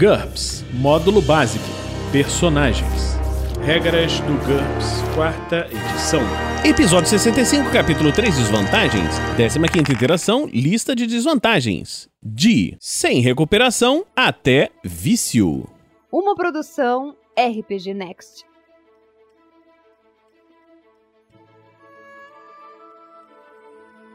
GURPS Módulo Básico Personagens Regras do GURPS, quarta edição. Episódio 65, capítulo 3 Desvantagens. 15 interação, lista de desvantagens. De sem recuperação até vício. Uma produção RPG Next.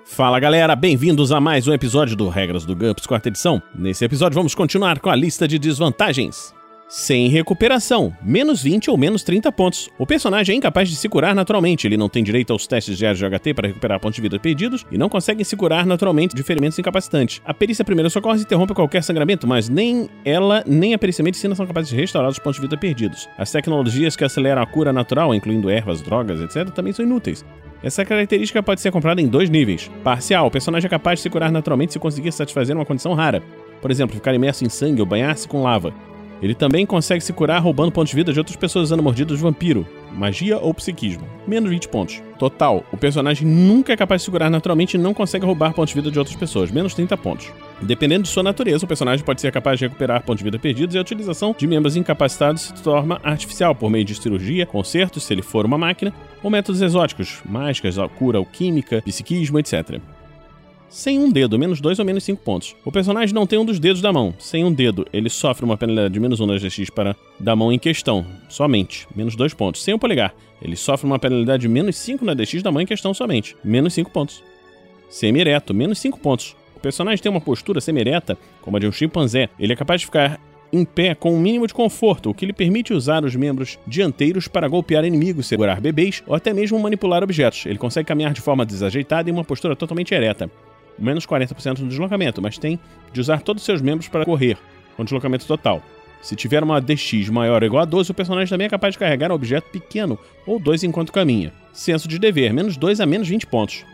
Fala galera, bem-vindos a mais um episódio do Regras do GURPS, quarta edição. Nesse episódio vamos continuar com a lista de desvantagens. Sem recuperação, menos 20 ou menos 30 pontos. O personagem é incapaz de se curar naturalmente, ele não tem direito aos testes diários de HT para recuperar pontos de vida perdidos e não consegue se curar naturalmente de ferimentos incapacitantes. A perícia primeira socorros interrompe qualquer sangramento, mas nem ela nem a perícia medicina são capazes de restaurar os pontos de vida perdidos. As tecnologias que aceleram a cura natural, incluindo ervas, drogas, etc., também são inúteis. Essa característica pode ser comprada em dois níveis. Parcial, o personagem é capaz de se curar naturalmente se conseguir satisfazer uma condição rara. Por exemplo, ficar imerso em sangue ou banhar-se com lava. Ele também consegue se curar roubando pontos de vida de outras pessoas usando mordidas de vampiro, magia ou psiquismo. Menos 20 pontos. Total, o personagem nunca é capaz de se curar naturalmente e não consegue roubar pontos de vida de outras pessoas. Menos 30 pontos. Dependendo de sua natureza, o personagem pode ser capaz de recuperar pontos de vida perdidos e a utilização de membros incapacitados se torna artificial por meio de cirurgia, consertos, se ele for uma máquina, ou métodos exóticos, mágicas, cura alquímica, psiquismo, etc sem um dedo, menos 2 ou menos 5 pontos. O personagem não tem um dos dedos da mão. Sem um dedo, ele sofre uma penalidade de menos 1 um GX para da mão em questão, somente, menos 2 pontos. Sem o polegar, ele sofre uma penalidade de menos 5 na DX da mão em questão somente, menos 5 pontos. Semi-ereto, menos 5 pontos. O personagem tem uma postura semi-ereta, como a de um chimpanzé. Ele é capaz de ficar em pé com um mínimo de conforto, o que lhe permite usar os membros dianteiros para golpear inimigos, segurar bebês ou até mesmo manipular objetos. Ele consegue caminhar de forma desajeitada em uma postura totalmente ereta menos 40% no deslocamento, mas tem de usar todos os seus membros para correr, com deslocamento total. Se tiver uma DX maior ou igual a 12, o personagem também é capaz de carregar um objeto pequeno ou dois enquanto caminha. Senso de dever, menos 2 a menos 20 pontos.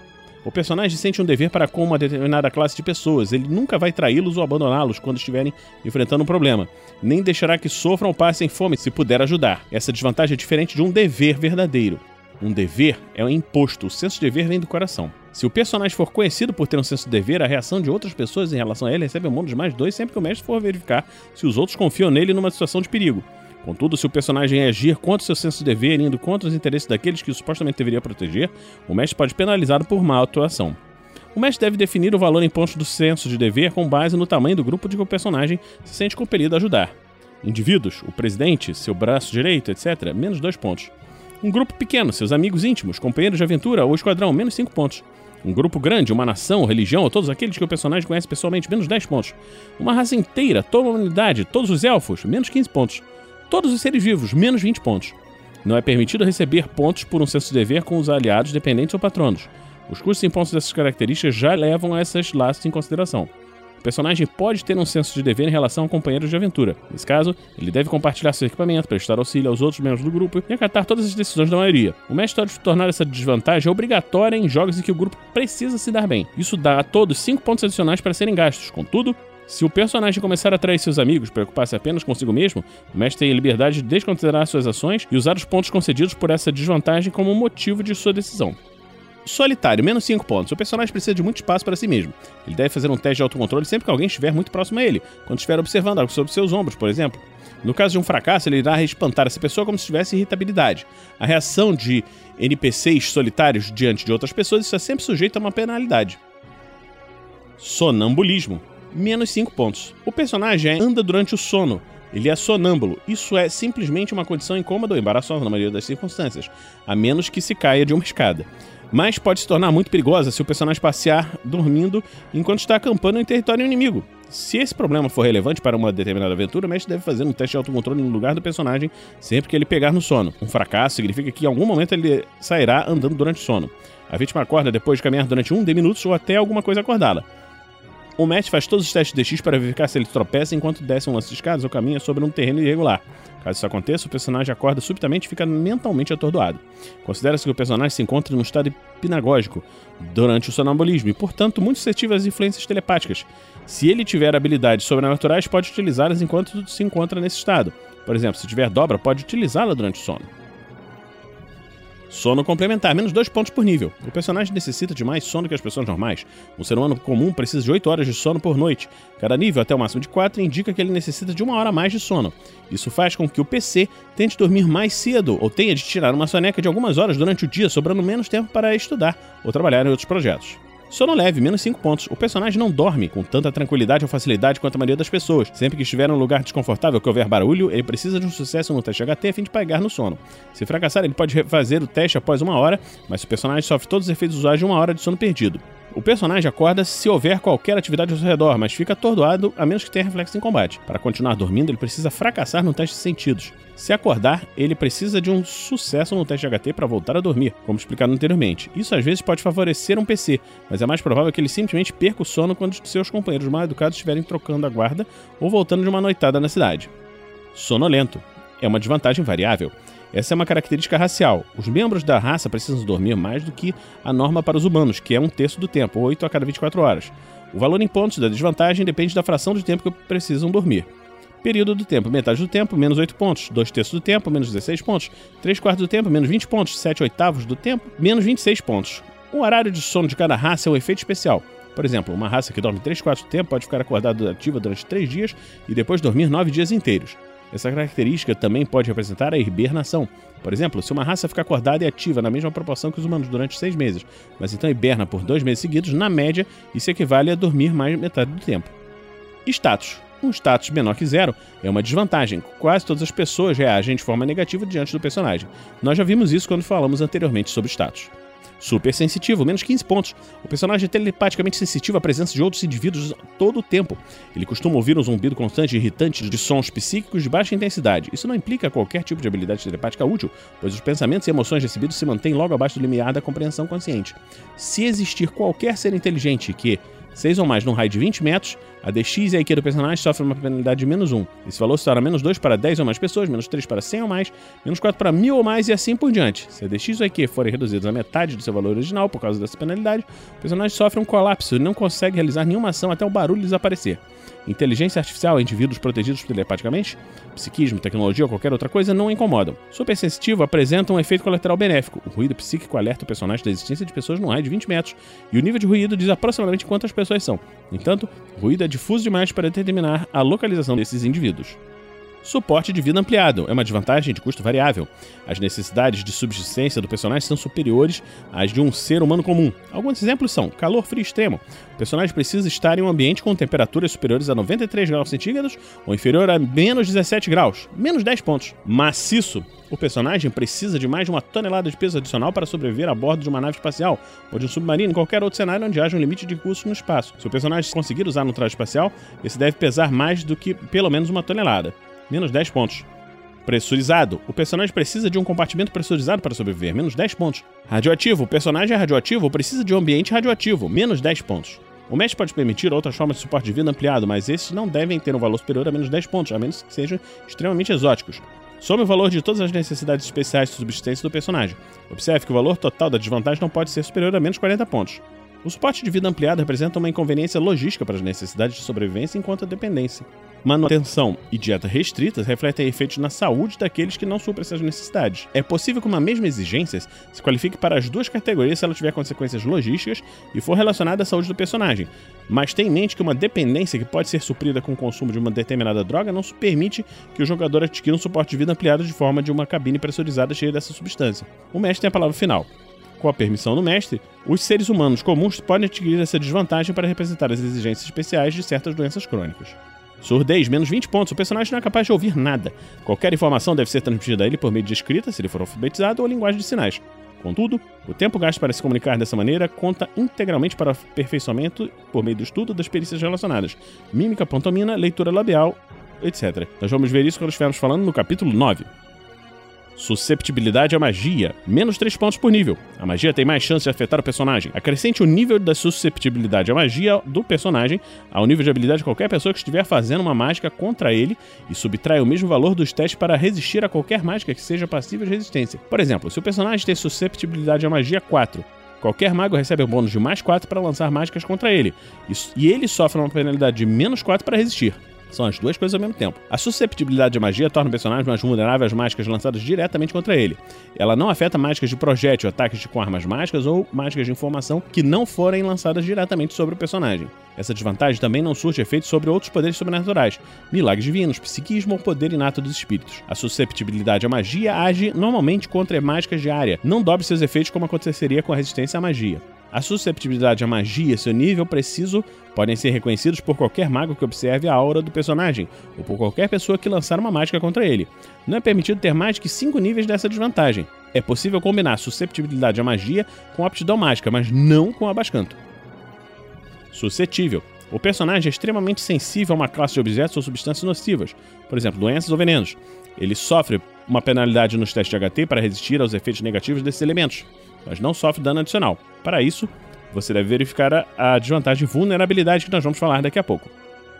O personagem sente um dever para com uma determinada classe de pessoas. Ele nunca vai traí-los ou abandoná-los quando estiverem enfrentando um problema. Nem deixará que sofram ou passem fome se puder ajudar. Essa desvantagem é diferente de um dever verdadeiro. Um dever é um imposto, o senso de dever vem do coração. Se o personagem for conhecido por ter um senso de dever, a reação de outras pessoas em relação a ele recebe um bônus mais dois sempre que o mestre for verificar se os outros confiam nele numa situação de perigo. Contudo, se o personagem agir contra o seu senso de dever, indo contra os interesses daqueles que supostamente deveria proteger, o mestre pode penalizá-lo por má atuação. O mestre deve definir o valor em pontos do senso de dever com base no tamanho do grupo de que o personagem se sente compelido a ajudar. Indivíduos, o presidente, seu braço direito, etc., menos dois pontos. Um grupo pequeno, seus amigos íntimos, companheiros de aventura ou esquadrão, menos 5 pontos. Um grupo grande, uma nação, religião ou todos aqueles que o personagem conhece pessoalmente, menos 10 pontos. Uma raça inteira, toda a humanidade, todos os elfos, menos 15 pontos. Todos os seres vivos, menos 20 pontos. Não é permitido receber pontos por um senso de dever com os aliados, dependentes ou patronos. Os custos em pontos dessas características já levam essas laços em consideração. O personagem pode ter um senso de dever em relação a companheiros de aventura. Nesse caso, ele deve compartilhar seu equipamento, prestar auxílio aos outros membros do grupo e acatar todas as decisões da maioria. O mestre pode tornar essa desvantagem obrigatória em jogos em que o grupo precisa se dar bem. Isso dá a todos 5 pontos adicionais para serem gastos. Contudo, se o personagem começar a atrair seus amigos, preocupar-se apenas consigo mesmo, o mestre tem a liberdade de desconsiderar suas ações e usar os pontos concedidos por essa desvantagem como motivo de sua decisão. Solitário, menos 5 pontos. O personagem precisa de muito espaço para si mesmo. Ele deve fazer um teste de autocontrole sempre que alguém estiver muito próximo a ele, quando estiver observando algo sobre seus ombros, por exemplo. No caso de um fracasso, ele irá espantar essa pessoa como se tivesse irritabilidade. A reação de NPCs solitários diante de outras pessoas está sempre sujeita a uma penalidade. Sonambulismo, menos 5 pontos. O personagem anda durante o sono. Ele é sonâmbulo. Isso é simplesmente uma condição incômoda ou embaraçosa na maioria das circunstâncias, a menos que se caia de uma escada mas pode se tornar muito perigosa se o personagem passear dormindo enquanto está acampando em território inimigo. Se esse problema for relevante para uma determinada aventura, o mestre deve fazer um teste de autocontrole no lugar do personagem sempre que ele pegar no sono. Um fracasso significa que em algum momento ele sairá andando durante o sono. A vítima acorda depois de caminhar durante um D minutos ou até alguma coisa acordá-la. O mestre faz todos os testes de X para verificar se ele tropeça enquanto desce um lance de escadas ou caminha sobre um terreno irregular. Caso isso aconteça, o personagem acorda subitamente e fica mentalmente atordoado. Considera-se que o personagem se encontra em um estado hipnagógico durante o sonambulismo e, portanto, muito suscetível às influências telepáticas. Se ele tiver habilidades sobrenaturais, pode utilizá-las enquanto se encontra nesse estado. Por exemplo, se tiver dobra, pode utilizá-la durante o sono. Sono complementar, menos 2 pontos por nível. O personagem necessita de mais sono que as pessoas normais. Um ser humano comum precisa de 8 horas de sono por noite. Cada nível, até o máximo de 4, indica que ele necessita de uma hora a mais de sono. Isso faz com que o PC tente dormir mais cedo ou tenha de tirar uma soneca de algumas horas durante o dia, sobrando menos tempo para estudar ou trabalhar em outros projetos. Sono leve, menos 5 pontos. O personagem não dorme com tanta tranquilidade ou facilidade quanto a maioria das pessoas. Sempre que estiver em um lugar desconfortável que houver barulho, ele precisa de um sucesso no teste HT a fim de pegar no sono. Se fracassar, ele pode refazer o teste após uma hora, mas o personagem sofre todos os efeitos usuais de uma hora de sono perdido. O personagem acorda se houver qualquer atividade ao seu redor, mas fica atordoado a menos que tenha reflexo em combate. Para continuar dormindo, ele precisa fracassar no teste de sentidos. Se acordar, ele precisa de um sucesso no teste HT para voltar a dormir, como explicado anteriormente. Isso às vezes pode favorecer um PC, mas é mais provável que ele simplesmente perca o sono quando seus companheiros mal educados estiverem trocando a guarda ou voltando de uma noitada na cidade. Sonolento é uma desvantagem variável. Essa é uma característica racial. Os membros da raça precisam dormir mais do que a norma para os humanos, que é um terço do tempo, 8 a cada 24 horas. O valor em pontos da desvantagem depende da fração de tempo que precisam dormir. Período do tempo, metade do tempo, menos 8 pontos. 2 terços do tempo, menos 16 pontos. 3 quartos do tempo, menos 20 pontos. 7 oitavos do tempo, menos 26 pontos. O horário de sono de cada raça é um efeito especial. Por exemplo, uma raça que dorme 3 quartos do tempo pode ficar acordada ativa durante 3 dias e depois dormir 9 dias inteiros. Essa característica também pode representar a hibernação. Por exemplo, se uma raça fica acordada e ativa na mesma proporção que os humanos durante seis meses, mas então hiberna por dois meses seguidos, na média, isso equivale a dormir mais metade do tempo. Status. Um status menor que zero é uma desvantagem. Quase todas as pessoas reagem de forma negativa diante do personagem. Nós já vimos isso quando falamos anteriormente sobre status. Super sensitivo, menos 15 pontos. O personagem é telepaticamente sensitivo à presença de outros indivíduos todo o tempo. Ele costuma ouvir um zumbido constante e irritante de sons psíquicos de baixa intensidade. Isso não implica qualquer tipo de habilidade telepática útil, pois os pensamentos e emoções recebidos se mantêm logo abaixo do limiar da compreensão consciente. Se existir qualquer ser inteligente que, 6 ou mais num raio de 20 metros, a DX e a IQ do personagem sofrem uma penalidade de menos 1. Esse valor se torna menos 2 para 10 ou mais pessoas, menos 3 para 100 ou mais, menos 4 para 1000 ou mais e assim por diante. Se a DX ou a IQ forem reduzidos à metade do seu valor original por causa dessa penalidade, o personagem sofre um colapso e não consegue realizar nenhuma ação até o barulho desaparecer. Inteligência artificial indivíduos protegidos telepaticamente, psiquismo, tecnologia ou qualquer outra coisa não incomodam. Supersensitivo apresenta um efeito colateral benéfico. O ruído psíquico alerta o personagem da existência de pessoas num raio de 20 metros, e o nível de ruído diz aproximadamente quantas pessoas são. No entanto, o ruído é difuso demais para determinar a localização desses indivíduos. Suporte de vida ampliado é uma desvantagem de custo variável. As necessidades de subsistência do personagem são superiores às de um ser humano comum. Alguns exemplos são calor frio extremo. O personagem precisa estar em um ambiente com temperaturas superiores a 93 graus centígrados ou inferior a menos 17 graus, menos 10 pontos. Maciço. O personagem precisa de mais de uma tonelada de peso adicional para sobreviver a bordo de uma nave espacial ou de um submarino em qualquer outro cenário onde haja um limite de recursos no espaço. Se o personagem conseguir usar no traje espacial, esse deve pesar mais do que pelo menos uma tonelada menos 10 pontos. Pressurizado. O personagem precisa de um compartimento pressurizado para sobreviver, menos 10 pontos. Radioativo. O personagem é radioativo ou precisa de um ambiente radioativo, menos 10 pontos. O mestre pode permitir outras formas de suporte de vida ampliado, mas esses não devem ter um valor superior a menos 10 pontos, a menos que sejam extremamente exóticos. Some o valor de todas as necessidades especiais de subsistência do personagem. Observe que o valor total da desvantagem não pode ser superior a menos 40 pontos. O suporte de vida ampliado representa uma inconveniência logística para as necessidades de sobrevivência enquanto a dependência. Manutenção e dieta restritas refletem efeitos na saúde daqueles que não suprem essas necessidades. É possível que uma mesma exigência se qualifique para as duas categorias se ela tiver consequências logísticas e for relacionada à saúde do personagem, mas tenha em mente que uma dependência que pode ser suprida com o consumo de uma determinada droga não permite que o jogador adquira um suporte de vida ampliado de forma de uma cabine pressurizada cheia dessa substância. O mestre tem a palavra final. Com a permissão do mestre, os seres humanos comuns podem adquirir essa desvantagem para representar as exigências especiais de certas doenças crônicas. Surdez, menos 20 pontos. O personagem não é capaz de ouvir nada. Qualquer informação deve ser transmitida a ele por meio de escrita, se ele for alfabetizado, ou linguagem de sinais. Contudo, o tempo gasto para se comunicar dessa maneira conta integralmente para o aperfeiçoamento por meio do estudo das perícias relacionadas: mímica, pantomina, leitura labial, etc. Nós vamos ver isso quando estivermos falando no capítulo 9. Susceptibilidade à magia, menos 3 pontos por nível. A magia tem mais chance de afetar o personagem. Acrescente o nível da susceptibilidade à magia do personagem ao nível de habilidade de qualquer pessoa que estiver fazendo uma mágica contra ele e subtrai o mesmo valor dos testes para resistir a qualquer mágica que seja passível de resistência. Por exemplo, se o personagem tem susceptibilidade à magia 4, Qualquer mago recebe um bônus de mais 4 para lançar mágicas contra ele, e ele sofre uma penalidade de menos 4 para resistir. São as duas coisas ao mesmo tempo. A susceptibilidade à magia torna o personagem mais vulnerável às mágicas lançadas diretamente contra ele. Ela não afeta mágicas de projétil, ataques com armas mágicas ou mágicas de informação que não forem lançadas diretamente sobre o personagem. Essa desvantagem também não surge efeito sobre outros poderes sobrenaturais, milagres divinos, psiquismo ou poder inato dos espíritos. A susceptibilidade à magia age normalmente contra mágicas de área, não dobre seus efeitos como aconteceria com a resistência à magia. A susceptibilidade à magia e seu nível preciso podem ser reconhecidos por qualquer mago que observe a aura do personagem, ou por qualquer pessoa que lançar uma mágica contra ele. Não é permitido ter mais que 5 níveis dessa desvantagem. É possível combinar susceptibilidade à magia com aptidão mágica, mas não com abascanto. Suscetível. O personagem é extremamente sensível a uma classe de objetos ou substâncias nocivas, por exemplo, doenças ou venenos. Ele sofre uma penalidade nos testes de HT para resistir aos efeitos negativos desses elementos, mas não sofre dano adicional. Para isso, você deve verificar a, desvantagem de vulnerabilidade que nós vamos falar daqui a pouco.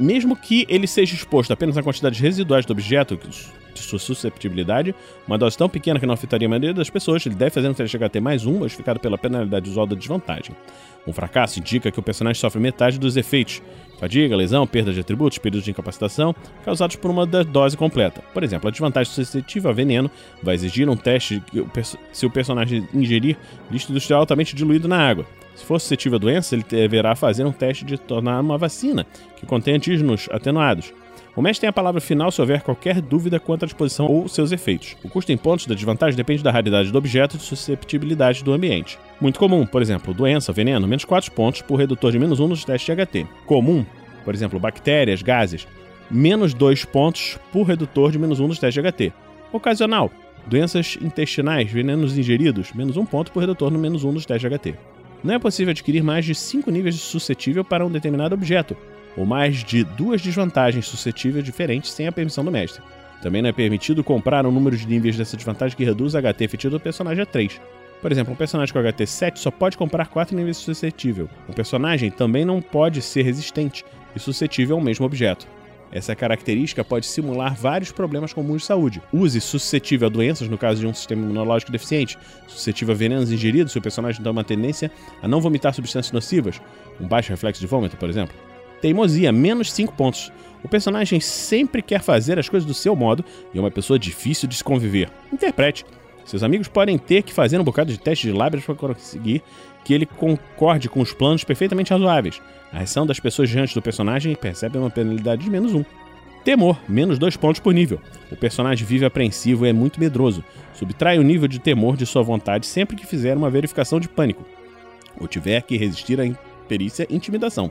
Mesmo que ele seja exposto apenas a quantidades residuais do objeto, de sua susceptibilidade, uma dose tão pequena que não afetaria a maioria das pessoas, ele deve fazer um teste de HT mais um, modificado pela penalidade usual da desvantagem. Um fracasso indica que o personagem sofre metade dos efeitos, fadiga, lesão, perda de atributos, períodos de incapacitação, causados por uma dose completa. Por exemplo, a desvantagem suscetível a veneno vai exigir um teste se o personagem ingerir líquido industrial altamente diluído na água. Se for suscetível à doença, ele deverá fazer um teste de tornar uma vacina que contém antígenos atenuados. O mestre tem a palavra final se houver qualquer dúvida quanto à disposição ou seus efeitos. O custo em pontos da desvantagem depende da raridade do objeto e de susceptibilidade do ambiente. Muito comum, por exemplo, doença, veneno, menos 4 pontos por redutor de menos 1 nos testes de HT. Comum, por exemplo, bactérias, gases, menos 2 pontos por redutor de menos 1 nos testes de HT. Ocasional, doenças intestinais, venenos ingeridos, menos 1 ponto por redutor no menos 1 nos testes de HT. Não é possível adquirir mais de 5 níveis de suscetível para um determinado objeto, ou mais de duas desvantagens suscetíveis diferentes sem a permissão do mestre. Também não é permitido comprar um número de níveis dessa desvantagem que reduz o HT efetivo do personagem a 3. Por exemplo, um personagem com HT 7 só pode comprar 4 níveis suscetível. Um personagem também não pode ser resistente e suscetível ao mesmo objeto. Essa característica pode simular vários problemas comuns de saúde. Use suscetível a doenças no caso de um sistema imunológico deficiente, suscetível a venenos ingeridos se o personagem tem uma tendência a não vomitar substâncias nocivas, um baixo reflexo de vômito, por exemplo. Teimosia, menos 5 pontos. O personagem sempre quer fazer as coisas do seu modo e é uma pessoa difícil de se conviver. Interprete. Seus amigos podem ter que fazer um bocado de teste de lábios para conseguir que ele concorde com os planos perfeitamente razoáveis. A reação das pessoas diante do personagem percebe uma penalidade de menos um. Temor, menos dois pontos por nível. O personagem vive apreensivo e é muito medroso. Subtrai o nível de temor de sua vontade sempre que fizer uma verificação de pânico, ou tiver que resistir à perícia intimidação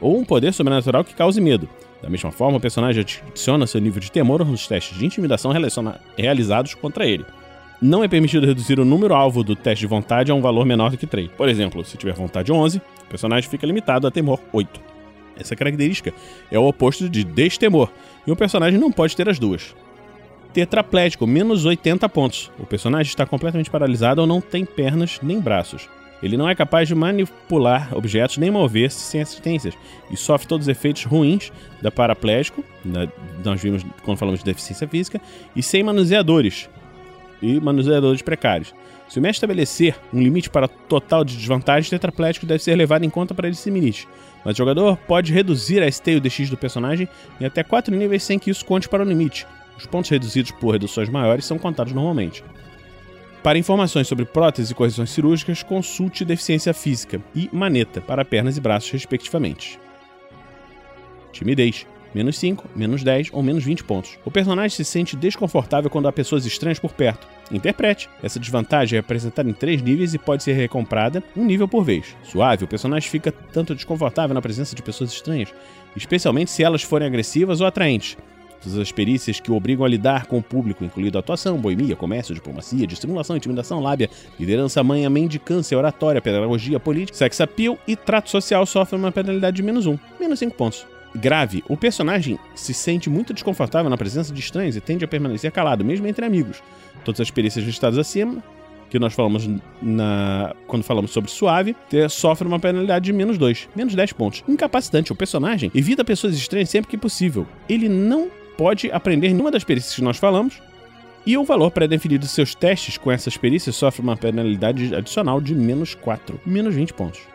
ou um poder sobrenatural que cause medo. Da mesma forma, o personagem adiciona seu nível de temor nos testes de intimidação realizados contra ele. Não é permitido reduzir o número alvo do teste de vontade a um valor menor do que 3. Por exemplo, se tiver vontade 11, o personagem fica limitado a temor 8. Essa característica é o oposto de destemor, e o personagem não pode ter as duas. Tetraplégico, menos 80 pontos. O personagem está completamente paralisado ou não tem pernas nem braços. Ele não é capaz de manipular objetos nem mover-se sem assistências e sofre todos os efeitos ruins da paraplégico, da, nós vimos quando falamos de deficiência física, e sem manuseadores e manuseadores precários. Se o mestre estabelecer um limite para total de desvantagem, o tetraplégico deve ser levado em conta para esse limite. Mas o jogador pode reduzir a ST e o DX do personagem em até 4 níveis sem que isso conte para o limite. Os pontos reduzidos por reduções maiores são contados normalmente. Para informações sobre próteses e correções cirúrgicas, consulte deficiência física e maneta para pernas e braços, respectivamente. Timidez. Menos 5, menos 10 ou menos 20 pontos. O personagem se sente desconfortável quando há pessoas estranhas por perto. Interprete. Essa desvantagem é apresentada em três níveis e pode ser recomprada um nível por vez. Suave, o personagem fica tanto desconfortável na presença de pessoas estranhas, especialmente se elas forem agressivas ou atraentes, Todas as perícias que o obrigam a lidar com o público, incluindo atuação, boemia, comércio, diplomacia, dissimulação, intimidação, lábia, liderança, manha, mendicância, oratória, pedagogia, política, sex appeal e trato social sofrem uma penalidade de menos um, menos cinco pontos. Grave, o personagem se sente muito desconfortável na presença de estranhos e tende a permanecer calado, mesmo entre amigos. Todas as perícias listadas acima que nós falamos na quando falamos sobre suave, sofre uma penalidade de menos 2, menos 10 pontos. Incapacitante, o personagem evita pessoas estranhas sempre que possível. Ele não pode aprender nenhuma das perícias que nós falamos, e o valor pré-definido de seus testes com essas perícias sofre uma penalidade adicional de menos 4, menos 20 pontos.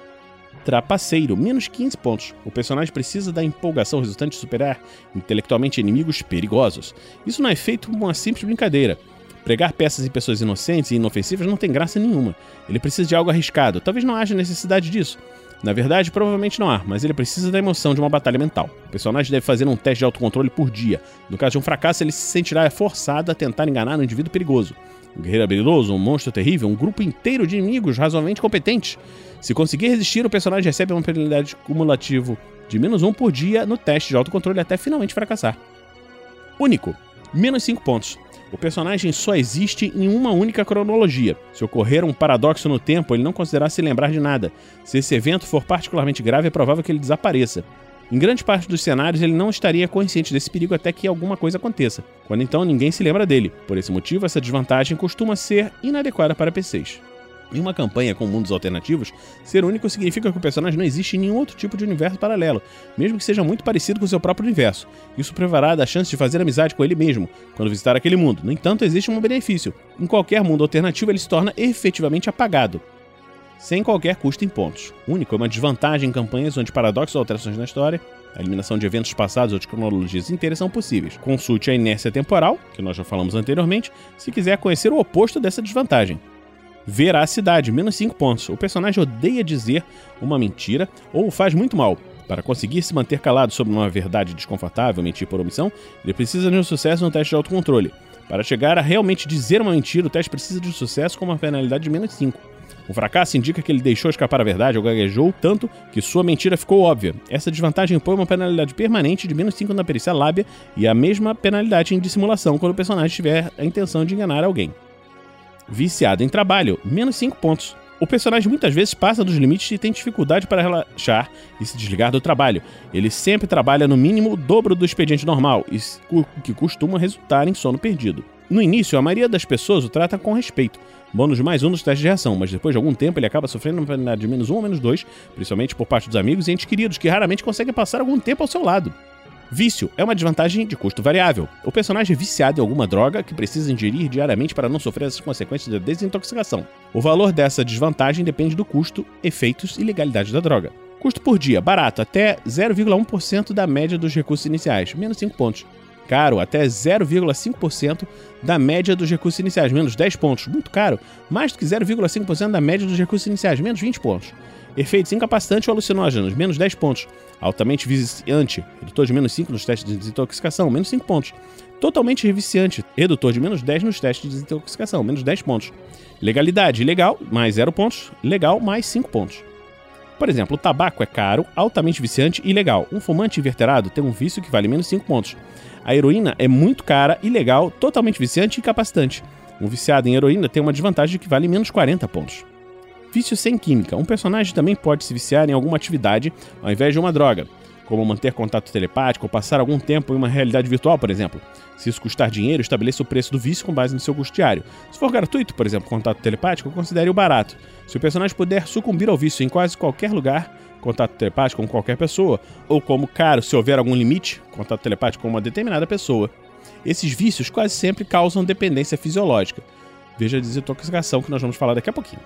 Trapaceiro, menos 15 pontos. O personagem precisa da empolgação resultante de superar intelectualmente inimigos perigosos. Isso não é feito como uma simples brincadeira. Pregar peças em pessoas inocentes e inofensivas não tem graça nenhuma. Ele precisa de algo arriscado. Talvez não haja necessidade disso. Na verdade, provavelmente não há, mas ele precisa da emoção de uma batalha mental. O personagem deve fazer um teste de autocontrole por dia. No caso de um fracasso, ele se sentirá forçado a tentar enganar um indivíduo perigoso. Um guerreiro habilidoso, um monstro terrível, um grupo inteiro de inimigos razoavelmente competentes. Se conseguir resistir, o personagem recebe uma penalidade cumulativa de menos um por dia no teste de autocontrole até finalmente fracassar. Único. Menos 5 pontos. O personagem só existe em uma única cronologia. Se ocorrer um paradoxo no tempo, ele não considerará se lembrar de nada. Se esse evento for particularmente grave, é provável que ele desapareça. Em grande parte dos cenários, ele não estaria consciente desse perigo até que alguma coisa aconteça, quando então ninguém se lembra dele. Por esse motivo, essa desvantagem costuma ser inadequada para PCs. Em uma campanha com mundos alternativos, ser único significa que o personagem não existe em nenhum outro tipo de universo paralelo, mesmo que seja muito parecido com seu próprio universo. Isso privará da chance de fazer amizade com ele mesmo quando visitar aquele mundo. No entanto, existe um benefício. Em qualquer mundo alternativo, ele se torna efetivamente apagado, sem qualquer custo em pontos. Único é uma desvantagem em campanhas onde paradoxos ou alterações na história a eliminação de eventos passados ou de cronologias inteiras são possíveis. Consulte a inércia temporal, que nós já falamos anteriormente, se quiser conhecer o oposto dessa desvantagem. Veracidade, menos 5 pontos. O personagem odeia dizer uma mentira ou faz muito mal. Para conseguir se manter calado sobre uma verdade desconfortável, mentir por omissão, ele precisa de um sucesso no teste de autocontrole. Para chegar a realmente dizer uma mentira, o teste precisa de um sucesso com uma penalidade de menos 5. O fracasso indica que ele deixou escapar a verdade ou gaguejou tanto que sua mentira ficou óbvia. Essa desvantagem impõe uma penalidade permanente de menos 5 na perícia lábia e a mesma penalidade em dissimulação quando o personagem tiver a intenção de enganar alguém. Viciado em trabalho, menos 5 pontos. O personagem muitas vezes passa dos limites e tem dificuldade para relaxar e se desligar do trabalho. Ele sempre trabalha no mínimo o dobro do expediente normal, o que costuma resultar em sono perdido. No início, a maioria das pessoas o trata com respeito, bônus mais um nos testes de reação, mas depois de algum tempo ele acaba sofrendo uma penalidade de menos um ou menos dois, principalmente por parte dos amigos e entes queridos, que raramente conseguem passar algum tempo ao seu lado. Vício é uma desvantagem de custo variável. O personagem é viciado em alguma droga que precisa ingerir diariamente para não sofrer as consequências da desintoxicação. O valor dessa desvantagem depende do custo, efeitos e legalidade da droga. Custo por dia, barato, até 0,1% da média dos recursos iniciais, menos 5 pontos. Caro, até 0,5% da média dos recursos iniciais, menos 10 pontos. Muito caro, mais do que 0,5% da média dos recursos iniciais, menos 20 pontos. Efeitos incapacitantes ou alucinógenos, menos 10 pontos. Altamente viciante, redutor de menos 5 nos testes de desintoxicação, menos 5 pontos. Totalmente reviciante, redutor de menos 10 nos testes de desintoxicação, menos 10 pontos. Legalidade, legal, mais 0 pontos. Legal, mais 5 pontos. Por exemplo, o tabaco é caro, altamente viciante e legal. Um fumante inverterado tem um vício que vale menos 5 pontos. A heroína é muito cara, ilegal, totalmente viciante e incapacitante. Um viciado em heroína tem uma desvantagem que vale menos 40 pontos. Vício sem química. Um personagem também pode se viciar em alguma atividade ao invés de uma droga, como manter contato telepático ou passar algum tempo em uma realidade virtual, por exemplo. Se isso custar dinheiro, estabeleça o preço do vício com base no seu custo diário. Se for gratuito, por exemplo, contato telepático, considere o barato. Se o personagem puder sucumbir ao vício em quase qualquer lugar, contato telepático com qualquer pessoa, ou como caro, se houver algum limite, contato telepático com uma determinada pessoa. Esses vícios quase sempre causam dependência fisiológica. Veja a desintoxicação que nós vamos falar daqui a pouquinho.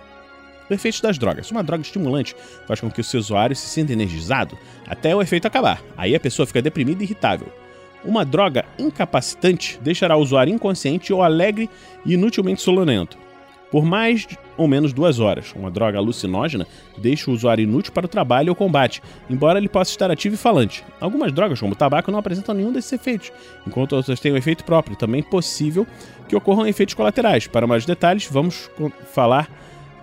O efeito das drogas. Uma droga estimulante faz com que o seu usuário se sinta energizado até o efeito acabar. Aí a pessoa fica deprimida e irritável. Uma droga incapacitante deixará o usuário inconsciente ou alegre e inutilmente sonolento. Por mais ou menos duas horas. Uma droga alucinógena deixa o usuário inútil para o trabalho ou combate, embora ele possa estar ativo e falante. Algumas drogas, como o tabaco, não apresentam nenhum desses efeitos, enquanto outras têm um efeito próprio. Também é possível que ocorram efeitos colaterais. Para mais detalhes, vamos falar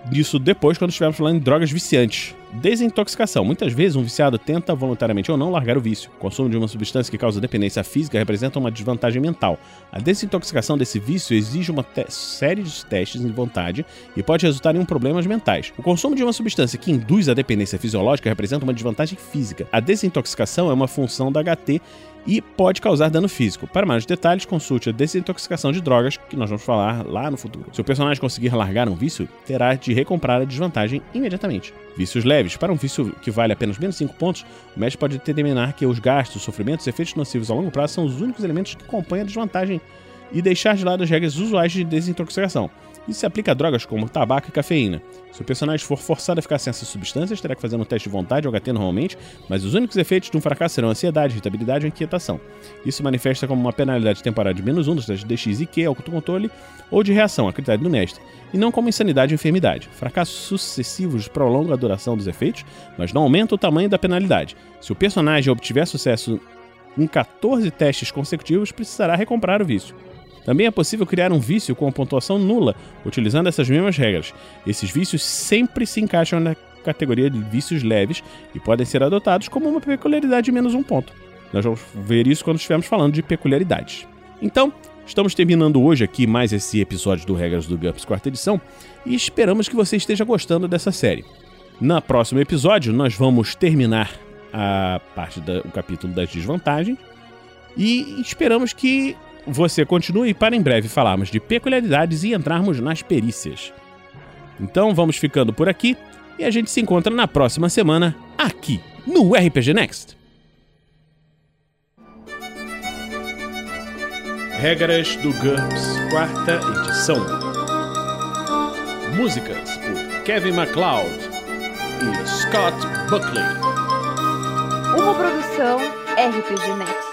disso depois quando estivermos falando de drogas viciantes. Desintoxicação. Muitas vezes um viciado tenta, voluntariamente ou não, largar o vício. O consumo de uma substância que causa dependência física representa uma desvantagem mental. A desintoxicação desse vício exige uma série de testes de vontade e pode resultar em problemas mentais. O consumo de uma substância que induz a dependência fisiológica representa uma desvantagem física. A desintoxicação é uma função da HT e pode causar dano físico. Para mais detalhes, consulte a desintoxicação de drogas, que nós vamos falar lá no futuro. Se o personagem conseguir largar um vício, terá de recomprar a desvantagem imediatamente. Vícios leves. Para um vício que vale apenas menos 5 pontos, o médico pode determinar que os gastos, sofrimentos e efeitos nocivos a longo prazo são os únicos elementos que compõem a desvantagem e deixar de lado as regras usuais de desintoxicação. Isso se aplica a drogas como tabaco e cafeína. Se o personagem for forçado a ficar sem essas substâncias, terá que fazer um teste de vontade ou HT normalmente, mas os únicos efeitos de um fracasso serão ansiedade, irritabilidade ou inquietação. Isso se manifesta como uma penalidade temporária de menos 1 dos testes de DX e Q, autocontrole, ou de reação, a critério do mestre, e não como insanidade ou enfermidade. Fracassos sucessivos prolongam a duração dos efeitos, mas não aumentam o tamanho da penalidade. Se o personagem obtiver sucesso em 14 testes consecutivos, precisará recomprar o vício. Também é possível criar um vício com pontuação nula, utilizando essas mesmas regras. Esses vícios sempre se encaixam na categoria de vícios leves e podem ser adotados como uma peculiaridade de menos um ponto. Nós vamos ver isso quando estivermos falando de peculiaridades. Então, estamos terminando hoje aqui mais esse episódio do Regras do GURPS quarta edição e esperamos que você esteja gostando dessa série. No próximo episódio, nós vamos terminar a parte do capítulo das desvantagens e esperamos que você continue para em breve falarmos de peculiaridades e entrarmos nas perícias. Então vamos ficando por aqui e a gente se encontra na próxima semana aqui no RPG Next. Regras do GURPS, quarta edição. Músicas por Kevin MacLeod e Scott Buckley. Uma produção RPG Next.